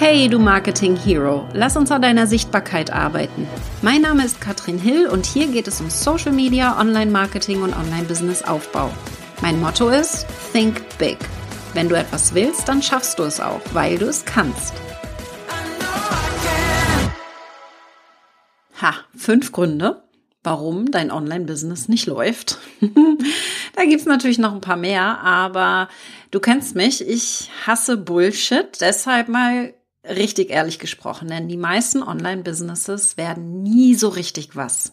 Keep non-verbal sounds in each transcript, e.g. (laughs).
Hey, du Marketing Hero, lass uns an deiner Sichtbarkeit arbeiten. Mein Name ist Katrin Hill und hier geht es um Social Media, Online-Marketing und Online-Business-Aufbau. Mein Motto ist Think Big. Wenn du etwas willst, dann schaffst du es auch, weil du es kannst. Ha, fünf Gründe, warum dein Online-Business nicht läuft. (laughs) da gibt's natürlich noch ein paar mehr, aber du kennst mich, ich hasse Bullshit. Deshalb mal richtig ehrlich gesprochen, denn die meisten Online-Businesses werden nie so richtig was.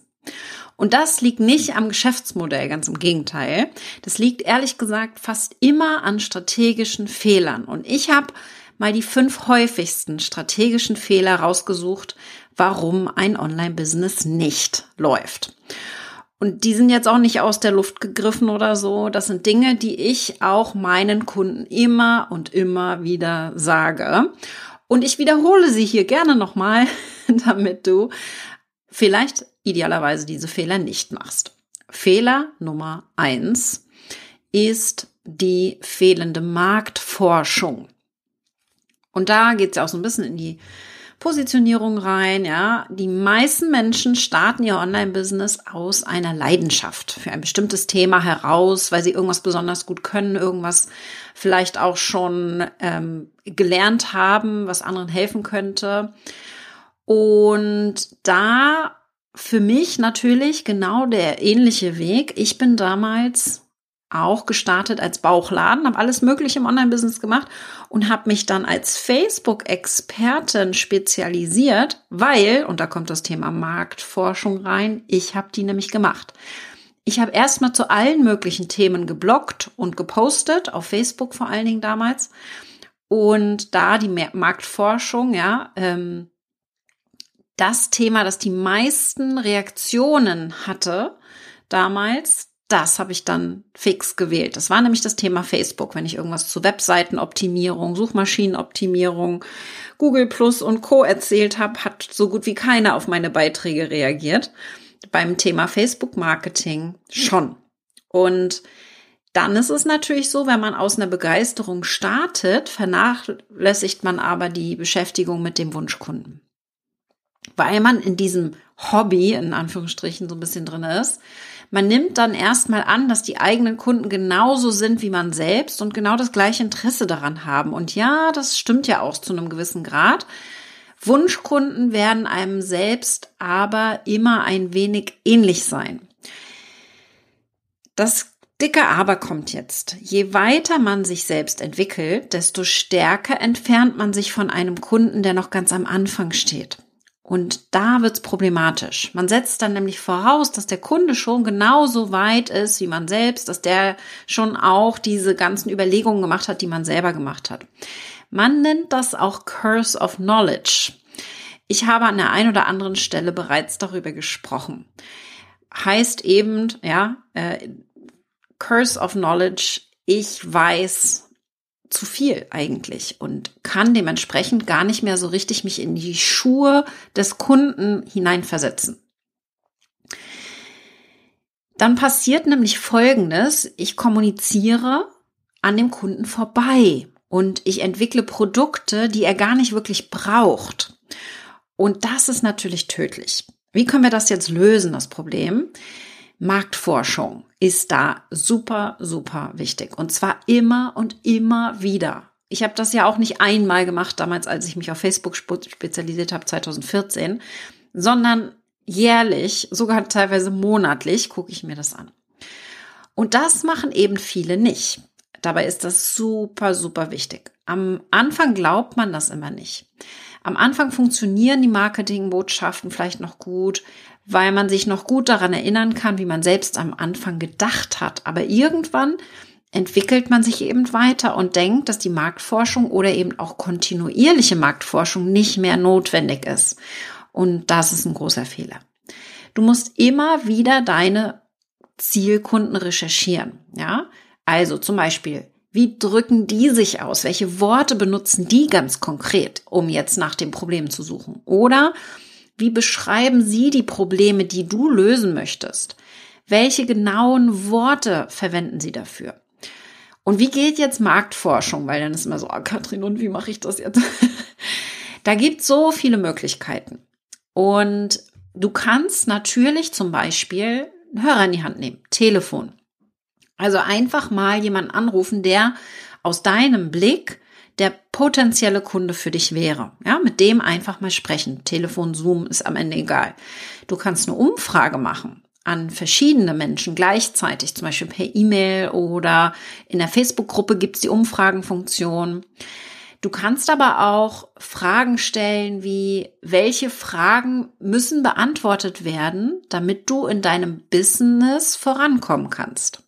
Und das liegt nicht am Geschäftsmodell, ganz im Gegenteil. Das liegt ehrlich gesagt fast immer an strategischen Fehlern. Und ich habe mal die fünf häufigsten strategischen Fehler rausgesucht, warum ein Online-Business nicht läuft. Und die sind jetzt auch nicht aus der Luft gegriffen oder so. Das sind Dinge, die ich auch meinen Kunden immer und immer wieder sage. Und ich wiederhole sie hier gerne nochmal, (laughs) damit du vielleicht idealerweise diese Fehler nicht machst. Fehler Nummer eins ist die fehlende Marktforschung. Und da geht es ja auch so ein bisschen in die Positionierung rein, ja. Die meisten Menschen starten ihr Online-Business aus einer Leidenschaft für ein bestimmtes Thema heraus, weil sie irgendwas besonders gut können, irgendwas vielleicht auch schon ähm, gelernt haben, was anderen helfen könnte. Und da für mich natürlich genau der ähnliche Weg. Ich bin damals auch gestartet als Bauchladen, habe alles Mögliche im Online-Business gemacht und habe mich dann als Facebook-Expertin spezialisiert, weil, und da kommt das Thema Marktforschung rein, ich habe die nämlich gemacht. Ich habe erstmal zu allen möglichen Themen geblockt und gepostet, auf Facebook vor allen Dingen damals. Und da die Marktforschung, ja, ähm, das Thema, das die meisten Reaktionen hatte damals, das habe ich dann fix gewählt. Das war nämlich das Thema Facebook, wenn ich irgendwas zu Webseitenoptimierung, Suchmaschinenoptimierung, Google Plus und Co erzählt habe, hat so gut wie keiner auf meine Beiträge reagiert. Beim Thema Facebook Marketing schon. Und dann ist es natürlich so, wenn man aus einer Begeisterung startet, vernachlässigt man aber die Beschäftigung mit dem Wunschkunden. Weil man in diesem Hobby, in Anführungsstrichen, so ein bisschen drin ist, man nimmt dann erstmal an, dass die eigenen Kunden genauso sind wie man selbst und genau das gleiche Interesse daran haben. Und ja, das stimmt ja auch zu einem gewissen Grad. Wunschkunden werden einem selbst aber immer ein wenig ähnlich sein. Das dicke Aber kommt jetzt. Je weiter man sich selbst entwickelt, desto stärker entfernt man sich von einem Kunden, der noch ganz am Anfang steht. Und da wird's problematisch. Man setzt dann nämlich voraus, dass der Kunde schon genauso weit ist wie man selbst, dass der schon auch diese ganzen Überlegungen gemacht hat, die man selber gemacht hat. Man nennt das auch Curse of Knowledge. Ich habe an der einen oder anderen Stelle bereits darüber gesprochen. Heißt eben, ja, äh, Curse of Knowledge, ich weiß zu viel eigentlich und kann dementsprechend gar nicht mehr so richtig mich in die Schuhe des Kunden hineinversetzen. Dann passiert nämlich Folgendes. Ich kommuniziere an dem Kunden vorbei und ich entwickle Produkte, die er gar nicht wirklich braucht. Und das ist natürlich tödlich. Wie können wir das jetzt lösen, das Problem? Marktforschung ist da super, super wichtig. Und zwar immer und immer wieder. Ich habe das ja auch nicht einmal gemacht, damals, als ich mich auf Facebook spezialisiert habe, 2014, sondern jährlich, sogar teilweise monatlich, gucke ich mir das an. Und das machen eben viele nicht. Dabei ist das super, super wichtig. Am Anfang glaubt man das immer nicht. Am Anfang funktionieren die Marketingbotschaften vielleicht noch gut, weil man sich noch gut daran erinnern kann, wie man selbst am Anfang gedacht hat. Aber irgendwann entwickelt man sich eben weiter und denkt, dass die Marktforschung oder eben auch kontinuierliche Marktforschung nicht mehr notwendig ist. Und das ist ein großer Fehler. Du musst immer wieder deine Zielkunden recherchieren. Ja, also zum Beispiel, wie drücken die sich aus? Welche Worte benutzen die ganz konkret, um jetzt nach dem Problem zu suchen? Oder wie beschreiben Sie die Probleme, die du lösen möchtest? Welche genauen Worte verwenden Sie dafür? Und wie geht jetzt Marktforschung? Weil dann ist immer so, ah, Katrin, und wie mache ich das jetzt? (laughs) Da gibt so viele Möglichkeiten. Und du kannst natürlich zum Beispiel einen Hörer in die Hand nehmen, Telefon. Also einfach mal jemanden anrufen, der aus deinem Blick der potenzielle Kunde für dich wäre. Ja, mit dem einfach mal sprechen. Telefon, Zoom ist am Ende egal. Du kannst eine Umfrage machen an verschiedene Menschen gleichzeitig, zum Beispiel per E-Mail oder in der Facebook-Gruppe gibt's die Umfragenfunktion. Du kannst aber auch Fragen stellen wie, welche Fragen müssen beantwortet werden, damit du in deinem Business vorankommen kannst.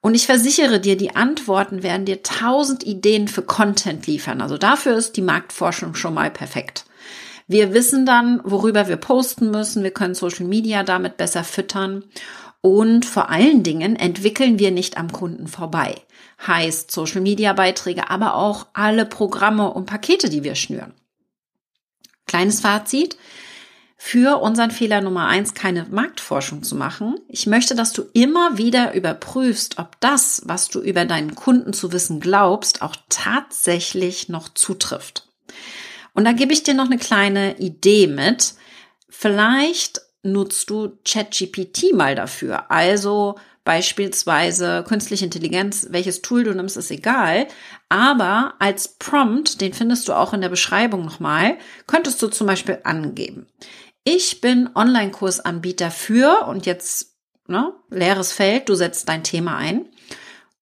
Und ich versichere dir, die Antworten werden dir tausend Ideen für Content liefern. Also dafür ist die Marktforschung schon mal perfekt. Wir wissen dann, worüber wir posten müssen. Wir können Social Media damit besser füttern. Und vor allen Dingen entwickeln wir nicht am Kunden vorbei. Heißt Social Media Beiträge, aber auch alle Programme und Pakete, die wir schnüren. Kleines Fazit für unseren Fehler Nummer eins keine Marktforschung zu machen. Ich möchte, dass du immer wieder überprüfst, ob das, was du über deinen Kunden zu wissen glaubst, auch tatsächlich noch zutrifft. Und da gebe ich dir noch eine kleine Idee mit. Vielleicht nutzt du ChatGPT mal dafür. Also beispielsweise künstliche Intelligenz, welches Tool du nimmst, ist egal. Aber als Prompt, den findest du auch in der Beschreibung nochmal, könntest du zum Beispiel angeben. Ich bin Online-Kursanbieter für und jetzt ne, leeres Feld, du setzt dein Thema ein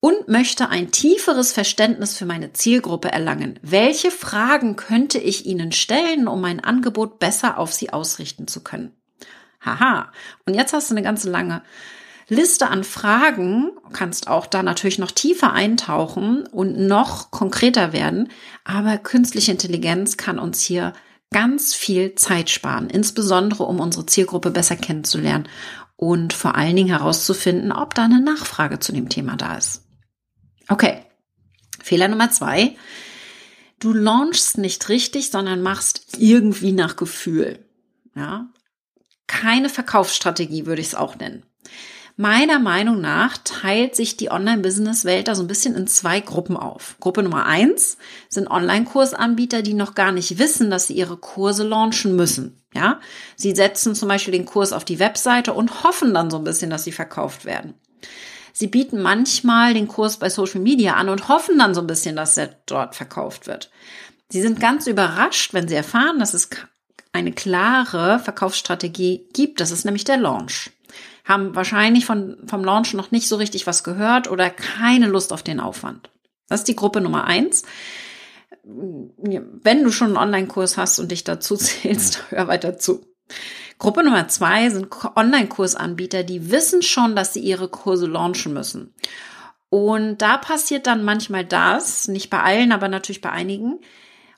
und möchte ein tieferes Verständnis für meine Zielgruppe erlangen. Welche Fragen könnte ich Ihnen stellen, um mein Angebot besser auf Sie ausrichten zu können? Haha. Und jetzt hast du eine ganze lange Liste an Fragen, kannst auch da natürlich noch tiefer eintauchen und noch konkreter werden. Aber künstliche Intelligenz kann uns hier ganz viel Zeit sparen, insbesondere um unsere Zielgruppe besser kennenzulernen und vor allen Dingen herauszufinden, ob da eine Nachfrage zu dem Thema da ist. Okay, Fehler Nummer zwei. Du launchst nicht richtig, sondern machst irgendwie nach Gefühl. Ja, keine Verkaufsstrategie würde ich es auch nennen. Meiner Meinung nach teilt sich die Online-Business-Welt da so ein bisschen in zwei Gruppen auf. Gruppe Nummer eins sind Online-Kursanbieter, die noch gar nicht wissen, dass sie ihre Kurse launchen müssen. Ja, sie setzen zum Beispiel den Kurs auf die Webseite und hoffen dann so ein bisschen, dass sie verkauft werden. Sie bieten manchmal den Kurs bei Social Media an und hoffen dann so ein bisschen, dass er dort verkauft wird. Sie sind ganz überrascht, wenn sie erfahren, dass es eine klare Verkaufsstrategie gibt. Das ist nämlich der Launch haben wahrscheinlich von, vom Launch noch nicht so richtig was gehört oder keine Lust auf den Aufwand. Das ist die Gruppe Nummer eins. Wenn du schon einen Online-Kurs hast und dich dazu (laughs) zählst, hör weiter zu. Gruppe Nummer zwei sind Online-Kursanbieter, die wissen schon, dass sie ihre Kurse launchen müssen. Und da passiert dann manchmal das, nicht bei allen, aber natürlich bei einigen.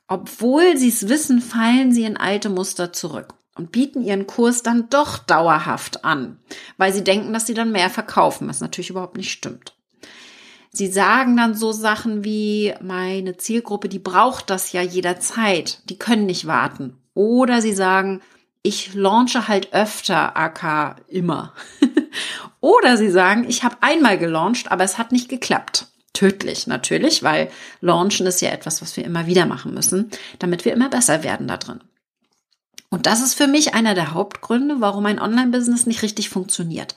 Obwohl sie es wissen, fallen sie in alte Muster zurück und bieten ihren Kurs dann doch dauerhaft an, weil sie denken, dass sie dann mehr verkaufen, was natürlich überhaupt nicht stimmt. Sie sagen dann so Sachen wie, meine Zielgruppe, die braucht das ja jederzeit, die können nicht warten. Oder sie sagen, ich launche halt öfter, AK immer. (laughs) Oder sie sagen, ich habe einmal gelauncht, aber es hat nicht geklappt. Tödlich natürlich, weil Launchen ist ja etwas, was wir immer wieder machen müssen, damit wir immer besser werden da drin. Und das ist für mich einer der Hauptgründe, warum ein Online-Business nicht richtig funktioniert.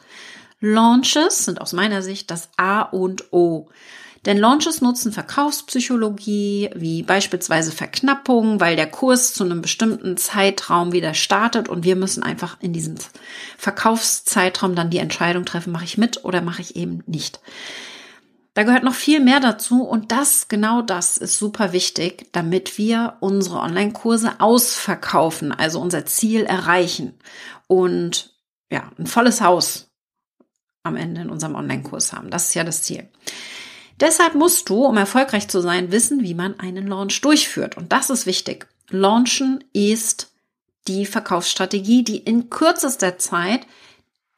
Launches sind aus meiner Sicht das A und O. Denn Launches nutzen Verkaufspsychologie, wie beispielsweise Verknappung, weil der Kurs zu einem bestimmten Zeitraum wieder startet und wir müssen einfach in diesem Verkaufszeitraum dann die Entscheidung treffen, mache ich mit oder mache ich eben nicht. Da gehört noch viel mehr dazu und das, genau das ist super wichtig, damit wir unsere Online-Kurse ausverkaufen, also unser Ziel erreichen und ja, ein volles Haus am Ende in unserem Online-Kurs haben. Das ist ja das Ziel. Deshalb musst du, um erfolgreich zu sein, wissen, wie man einen Launch durchführt. Und das ist wichtig. Launchen ist die Verkaufsstrategie, die in kürzester Zeit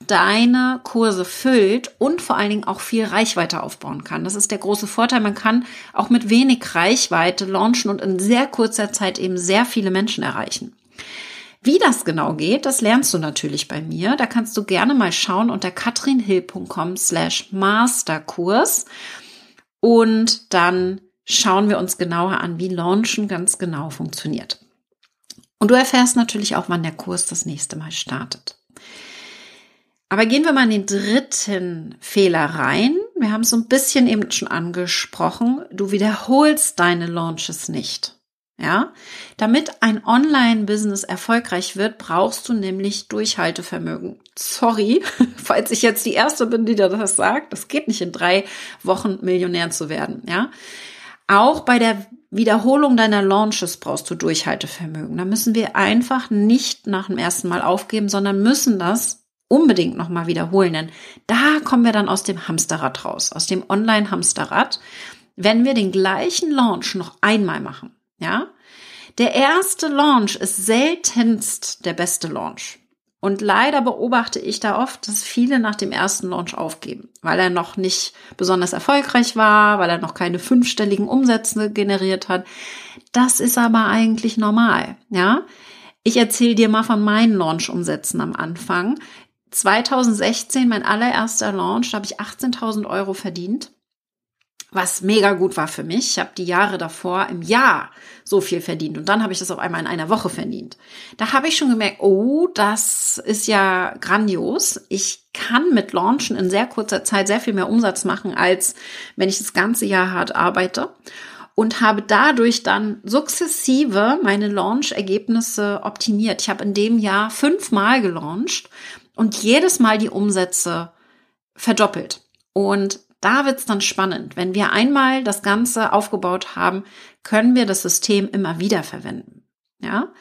deine Kurse füllt und vor allen Dingen auch viel Reichweite aufbauen kann. Das ist der große Vorteil. Man kann auch mit wenig Reichweite launchen und in sehr kurzer Zeit eben sehr viele Menschen erreichen. Wie das genau geht, das lernst du natürlich bei mir. Da kannst du gerne mal schauen unter katrinhill.com slash masterkurs und dann schauen wir uns genauer an, wie Launchen ganz genau funktioniert. Und du erfährst natürlich auch, wann der Kurs das nächste Mal startet. Aber gehen wir mal in den dritten Fehler rein. Wir haben es so ein bisschen eben schon angesprochen. Du wiederholst deine Launches nicht. Ja, damit ein Online-Business erfolgreich wird, brauchst du nämlich Durchhaltevermögen. Sorry, (laughs) falls ich jetzt die erste bin, die das sagt. Das geht nicht in drei Wochen Millionär zu werden. Ja, auch bei der Wiederholung deiner Launches brauchst du Durchhaltevermögen. Da müssen wir einfach nicht nach dem ersten Mal aufgeben, sondern müssen das unbedingt nochmal wiederholen. Denn da kommen wir dann aus dem Hamsterrad raus, aus dem Online-Hamsterrad, wenn wir den gleichen Launch noch einmal machen. Ja? Der erste Launch ist seltenst der beste Launch. Und leider beobachte ich da oft, dass viele nach dem ersten Launch aufgeben, weil er noch nicht besonders erfolgreich war, weil er noch keine fünfstelligen Umsätze generiert hat. Das ist aber eigentlich normal, ja. Ich erzähle dir mal von meinen Launch-Umsätzen am Anfang. 2016, mein allererster Launch, da habe ich 18.000 Euro verdient was mega gut war für mich. Ich habe die Jahre davor im Jahr so viel verdient und dann habe ich das auf einmal in einer Woche verdient. Da habe ich schon gemerkt, oh, das ist ja grandios. Ich kann mit Launchen in sehr kurzer Zeit sehr viel mehr Umsatz machen, als wenn ich das ganze Jahr hart arbeite und habe dadurch dann sukzessive meine Launch-Ergebnisse optimiert. Ich habe in dem Jahr fünfmal gelauncht und jedes Mal die Umsätze verdoppelt. Und da wird's dann spannend. Wenn wir einmal das Ganze aufgebaut haben, können wir das System immer wieder verwenden. Ja?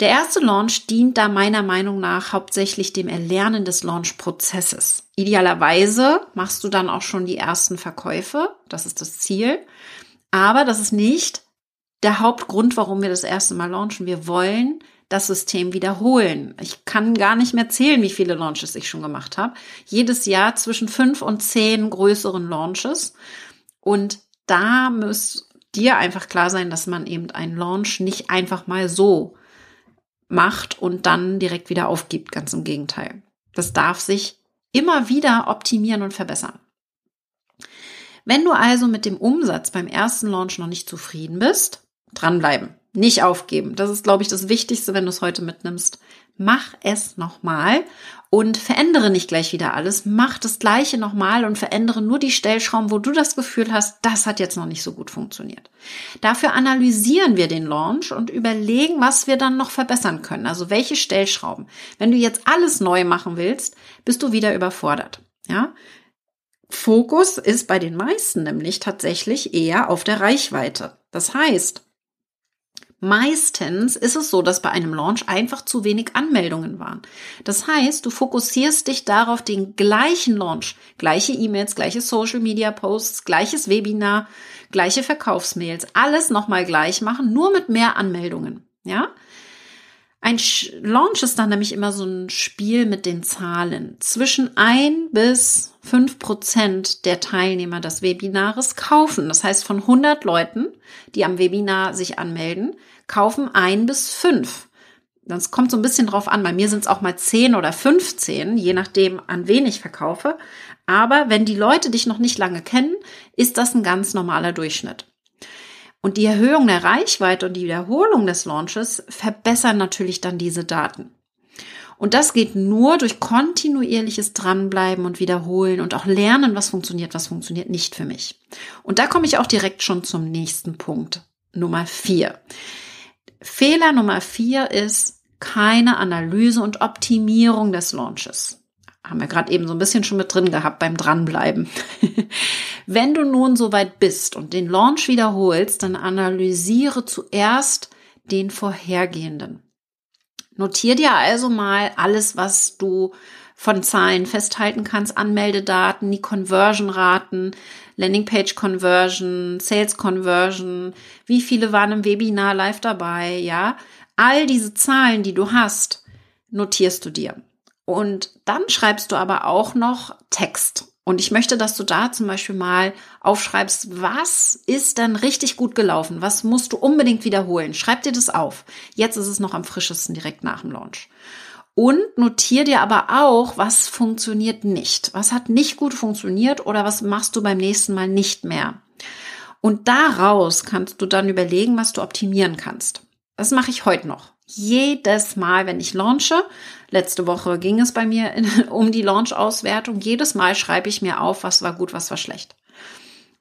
Der erste Launch dient da meiner Meinung nach hauptsächlich dem Erlernen des Launch-Prozesses. Idealerweise machst du dann auch schon die ersten Verkäufe. Das ist das Ziel. Aber das ist nicht der Hauptgrund, warum wir das erste Mal launchen. Wir wollen das System wiederholen. Ich kann gar nicht mehr zählen, wie viele Launches ich schon gemacht habe. Jedes Jahr zwischen fünf und zehn größeren Launches. Und da muss dir einfach klar sein, dass man eben einen Launch nicht einfach mal so macht und dann direkt wieder aufgibt. Ganz im Gegenteil. Das darf sich immer wieder optimieren und verbessern. Wenn du also mit dem Umsatz beim ersten Launch noch nicht zufrieden bist, dranbleiben. Nicht aufgeben. Das ist, glaube ich, das Wichtigste, wenn du es heute mitnimmst. Mach es nochmal und verändere nicht gleich wieder alles. Mach das Gleiche nochmal und verändere nur die Stellschrauben, wo du das Gefühl hast, das hat jetzt noch nicht so gut funktioniert. Dafür analysieren wir den Launch und überlegen, was wir dann noch verbessern können. Also welche Stellschrauben. Wenn du jetzt alles neu machen willst, bist du wieder überfordert. Ja? Fokus ist bei den meisten nämlich tatsächlich eher auf der Reichweite. Das heißt, Meistens ist es so, dass bei einem Launch einfach zu wenig Anmeldungen waren. Das heißt, du fokussierst dich darauf, den gleichen Launch, gleiche E-Mails, gleiche Social Media Posts, gleiches Webinar, gleiche Verkaufsmails, alles nochmal gleich machen, nur mit mehr Anmeldungen. Ja? Ein Launch ist dann nämlich immer so ein Spiel mit den Zahlen. Zwischen ein bis fünf Prozent der Teilnehmer des Webinares kaufen. Das heißt, von 100 Leuten, die am Webinar sich anmelden, kaufen ein bis fünf. Das kommt so ein bisschen drauf an. Bei mir sind es auch mal zehn oder 15, je nachdem, an wen ich verkaufe. Aber wenn die Leute dich noch nicht lange kennen, ist das ein ganz normaler Durchschnitt. Und die Erhöhung der Reichweite und die Wiederholung des Launches verbessern natürlich dann diese Daten. Und das geht nur durch kontinuierliches Dranbleiben und Wiederholen und auch lernen, was funktioniert, was funktioniert nicht für mich. Und da komme ich auch direkt schon zum nächsten Punkt. Nummer vier. Fehler Nummer vier ist keine Analyse und Optimierung des Launches haben wir gerade eben so ein bisschen schon mit drin gehabt beim Dranbleiben. (laughs) Wenn du nun soweit bist und den Launch wiederholst, dann analysiere zuerst den vorhergehenden. Notier dir also mal alles, was du von Zahlen festhalten kannst, Anmeldedaten, die Conversion-Raten, Landingpage-Conversion, Sales-Conversion, wie viele waren im Webinar live dabei, ja. All diese Zahlen, die du hast, notierst du dir. Und dann schreibst du aber auch noch Text. Und ich möchte, dass du da zum Beispiel mal aufschreibst, was ist denn richtig gut gelaufen? Was musst du unbedingt wiederholen? Schreib dir das auf. Jetzt ist es noch am frischesten direkt nach dem Launch. Und notier dir aber auch, was funktioniert nicht. Was hat nicht gut funktioniert oder was machst du beim nächsten Mal nicht mehr? Und daraus kannst du dann überlegen, was du optimieren kannst. Das mache ich heute noch. Jedes Mal, wenn ich launche, letzte Woche ging es bei mir in, (laughs) um die Launch-Auswertung, jedes Mal schreibe ich mir auf, was war gut, was war schlecht.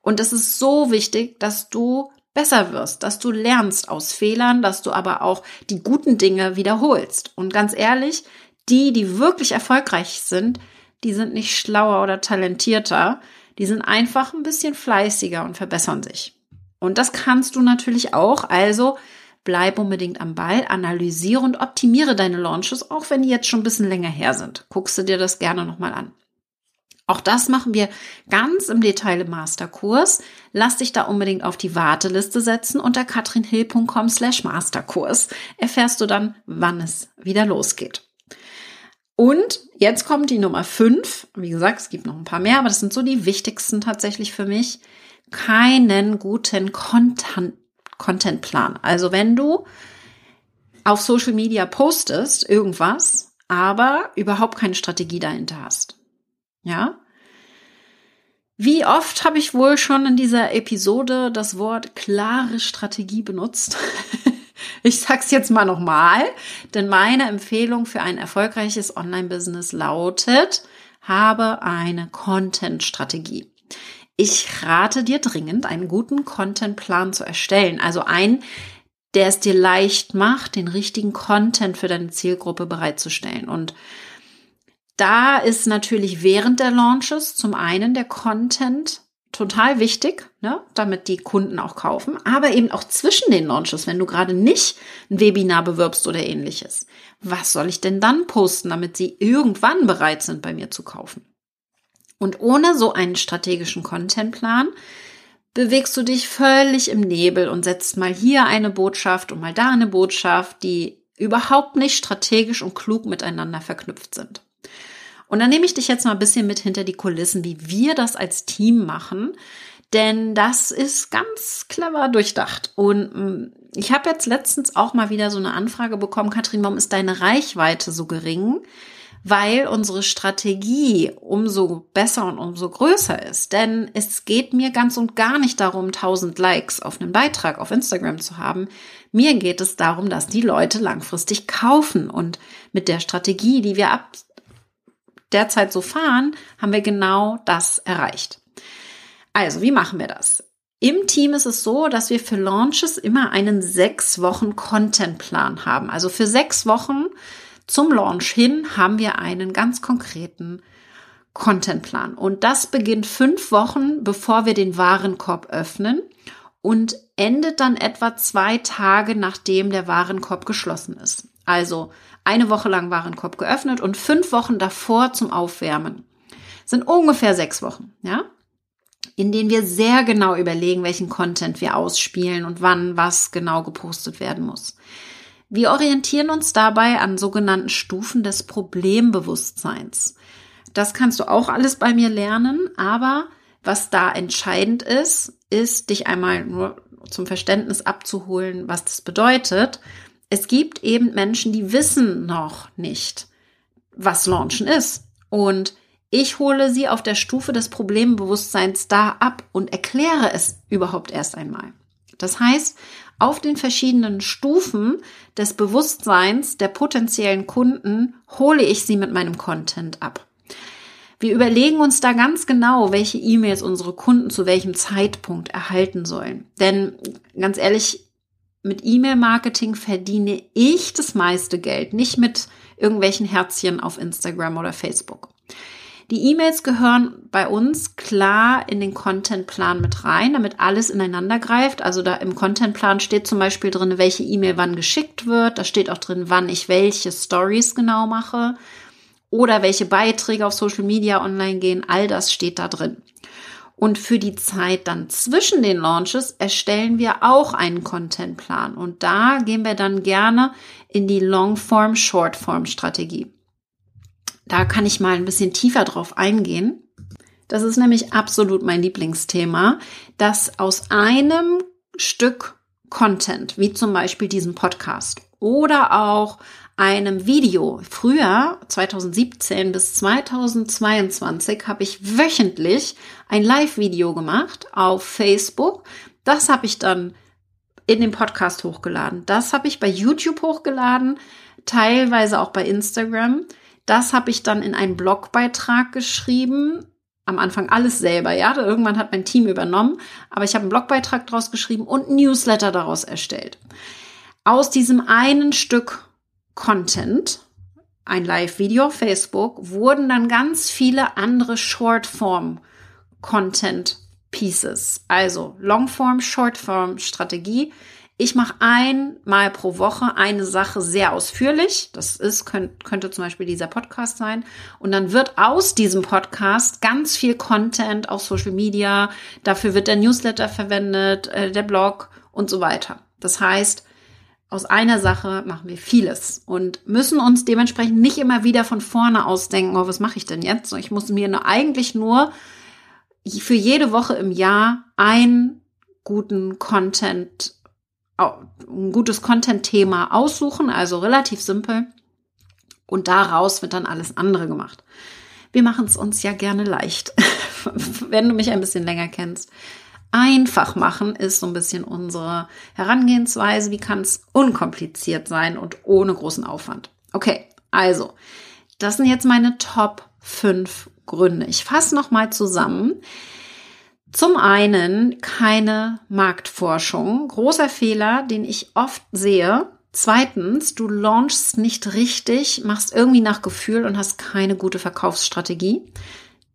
Und es ist so wichtig, dass du besser wirst, dass du lernst aus Fehlern, dass du aber auch die guten Dinge wiederholst. Und ganz ehrlich, die, die wirklich erfolgreich sind, die sind nicht schlauer oder talentierter, die sind einfach ein bisschen fleißiger und verbessern sich. Und das kannst du natürlich auch. Also bleib unbedingt am Ball, analysiere und optimiere deine Launches, auch wenn die jetzt schon ein bisschen länger her sind. Guckst du dir das gerne nochmal an. Auch das machen wir ganz im Detail im Masterkurs. Lass dich da unbedingt auf die Warteliste setzen. Unter katrinhill.com slash Masterkurs erfährst du dann, wann es wieder losgeht. Und jetzt kommt die Nummer fünf. Wie gesagt, es gibt noch ein paar mehr, aber das sind so die wichtigsten tatsächlich für mich. Keinen guten Content, Contentplan. Also wenn du auf Social Media postest irgendwas, aber überhaupt keine Strategie dahinter hast. Ja? Wie oft habe ich wohl schon in dieser Episode das Wort klare Strategie benutzt? (laughs) Ich sag's jetzt mal nochmal, denn meine Empfehlung für ein erfolgreiches Online-Business lautet, habe eine Content-Strategie. Ich rate dir dringend, einen guten Content-Plan zu erstellen. Also ein, der es dir leicht macht, den richtigen Content für deine Zielgruppe bereitzustellen. Und da ist natürlich während der Launches zum einen der Content total wichtig, ne, damit die Kunden auch kaufen, aber eben auch zwischen den Launches, wenn du gerade nicht ein Webinar bewirbst oder ähnliches. Was soll ich denn dann posten, damit sie irgendwann bereit sind, bei mir zu kaufen? Und ohne so einen strategischen Contentplan bewegst du dich völlig im Nebel und setzt mal hier eine Botschaft und mal da eine Botschaft, die überhaupt nicht strategisch und klug miteinander verknüpft sind. Und dann nehme ich dich jetzt mal ein bisschen mit hinter die Kulissen, wie wir das als Team machen. Denn das ist ganz clever durchdacht. Und mm, ich habe jetzt letztens auch mal wieder so eine Anfrage bekommen, Katrin, warum ist deine Reichweite so gering? Weil unsere Strategie umso besser und umso größer ist. Denn es geht mir ganz und gar nicht darum, 1000 Likes auf einem Beitrag auf Instagram zu haben. Mir geht es darum, dass die Leute langfristig kaufen. Und mit der Strategie, die wir ab derzeit so fahren, haben wir genau das erreicht. Also, wie machen wir das? Im Team ist es so, dass wir für Launches immer einen sechs Wochen Contentplan haben. Also für sechs Wochen zum Launch hin haben wir einen ganz konkreten Contentplan. Und das beginnt fünf Wochen, bevor wir den Warenkorb öffnen und endet dann etwa zwei Tage, nachdem der Warenkorb geschlossen ist. Also eine Woche lang Warenkorb geöffnet und fünf Wochen davor zum Aufwärmen. Das sind ungefähr sechs Wochen, ja? In denen wir sehr genau überlegen, welchen Content wir ausspielen und wann was genau gepostet werden muss. Wir orientieren uns dabei an sogenannten Stufen des Problembewusstseins. Das kannst du auch alles bei mir lernen, aber was da entscheidend ist, ist, dich einmal nur zum Verständnis abzuholen, was das bedeutet es gibt eben Menschen, die wissen noch nicht, was Launchen ist. Und ich hole sie auf der Stufe des Problembewusstseins da ab und erkläre es überhaupt erst einmal. Das heißt, auf den verschiedenen Stufen des Bewusstseins der potenziellen Kunden hole ich sie mit meinem Content ab. Wir überlegen uns da ganz genau, welche E-Mails unsere Kunden zu welchem Zeitpunkt erhalten sollen. Denn ganz ehrlich, mit E-Mail-Marketing verdiene ich das meiste Geld, nicht mit irgendwelchen Herzchen auf Instagram oder Facebook. Die E-Mails gehören bei uns klar in den Contentplan mit rein, damit alles ineinander greift. Also da im Contentplan steht zum Beispiel drin, welche E-Mail wann geschickt wird. Da steht auch drin, wann ich welche Stories genau mache oder welche Beiträge auf Social Media online gehen. All das steht da drin. Und für die Zeit dann zwischen den Launches erstellen wir auch einen Contentplan. Und da gehen wir dann gerne in die Longform, Shortform Strategie. Da kann ich mal ein bisschen tiefer drauf eingehen. Das ist nämlich absolut mein Lieblingsthema, dass aus einem Stück Content, wie zum Beispiel diesem Podcast oder auch einem Video. Früher, 2017 bis 2022, habe ich wöchentlich ein Live-Video gemacht auf Facebook. Das habe ich dann in den Podcast hochgeladen. Das habe ich bei YouTube hochgeladen, teilweise auch bei Instagram. Das habe ich dann in einen Blogbeitrag geschrieben. Am Anfang alles selber, ja. Irgendwann hat mein Team übernommen, aber ich habe einen Blogbeitrag daraus geschrieben und Newsletter daraus erstellt. Aus diesem einen Stück Content, ein Live-Video auf Facebook, wurden dann ganz viele andere Shortform-Content Pieces. Also Longform, Shortform Strategie. Ich mache einmal pro Woche eine Sache sehr ausführlich. Das ist, könnt, könnte zum Beispiel dieser Podcast sein. Und dann wird aus diesem Podcast ganz viel Content auf Social Media. Dafür wird der Newsletter verwendet, äh, der Blog und so weiter. Das heißt, aus einer Sache machen wir vieles und müssen uns dementsprechend nicht immer wieder von vorne ausdenken, oh, was mache ich denn jetzt? Ich muss mir nur eigentlich nur für jede Woche im Jahr einen guten Content, ein gutes Content-Thema aussuchen, also relativ simpel. Und daraus wird dann alles andere gemacht. Wir machen es uns ja gerne leicht, (laughs) wenn du mich ein bisschen länger kennst. Einfach machen ist so ein bisschen unsere Herangehensweise. Wie kann es unkompliziert sein und ohne großen Aufwand? Okay, also, das sind jetzt meine Top 5 Gründe. Ich fasse nochmal zusammen. Zum einen keine Marktforschung. Großer Fehler, den ich oft sehe. Zweitens, du launchst nicht richtig, machst irgendwie nach Gefühl und hast keine gute Verkaufsstrategie.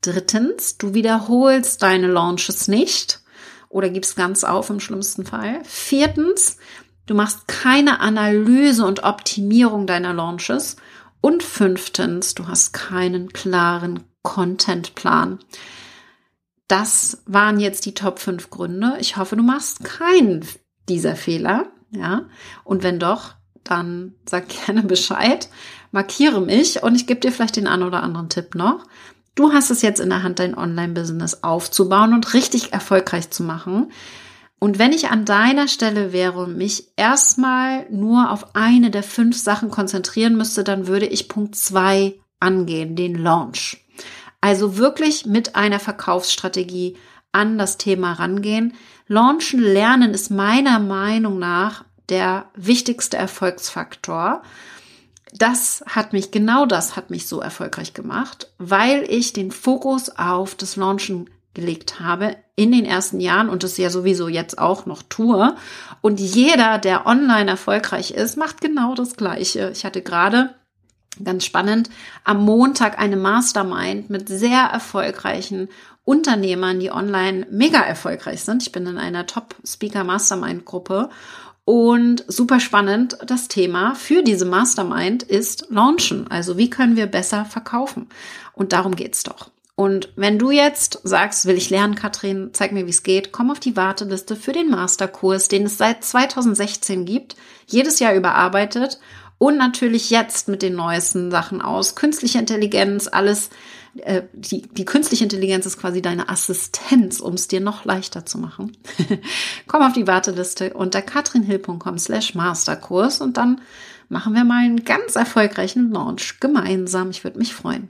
Drittens, du wiederholst deine Launches nicht oder gibst ganz auf im schlimmsten Fall. Viertens, du machst keine Analyse und Optimierung deiner Launches. Und fünftens, du hast keinen klaren Contentplan. Das waren jetzt die Top 5 Gründe. Ich hoffe, du machst keinen dieser Fehler. Ja. Und wenn doch, dann sag (laughs) gerne Bescheid, markiere mich und ich gebe dir vielleicht den einen oder anderen Tipp noch. Du hast es jetzt in der Hand, dein Online-Business aufzubauen und richtig erfolgreich zu machen. Und wenn ich an deiner Stelle wäre und mich erstmal nur auf eine der fünf Sachen konzentrieren müsste, dann würde ich Punkt zwei angehen, den Launch. Also wirklich mit einer Verkaufsstrategie an das Thema rangehen. Launchen lernen ist meiner Meinung nach der wichtigste Erfolgsfaktor. Das hat mich, genau das hat mich so erfolgreich gemacht, weil ich den Fokus auf das Launchen gelegt habe in den ersten Jahren und das ja sowieso jetzt auch noch tue. Und jeder, der online erfolgreich ist, macht genau das Gleiche. Ich hatte gerade ganz spannend, am Montag eine Mastermind mit sehr erfolgreichen Unternehmern, die online mega erfolgreich sind. Ich bin in einer Top-Speaker Mastermind Gruppe und super spannend, das Thema für diese Mastermind ist Launchen. Also wie können wir besser verkaufen? Und darum geht's doch. Und wenn du jetzt sagst, will ich lernen, Katrin, zeig mir, wie es geht, komm auf die Warteliste für den Masterkurs, den es seit 2016 gibt, jedes Jahr überarbeitet und natürlich jetzt mit den neuesten Sachen aus. Künstliche Intelligenz, alles. Äh, die, die künstliche Intelligenz ist quasi deine Assistenz, um es dir noch leichter zu machen. (laughs) Komm auf die Warteliste unter katrinhill.com slash Masterkurs und dann machen wir mal einen ganz erfolgreichen Launch gemeinsam. Ich würde mich freuen.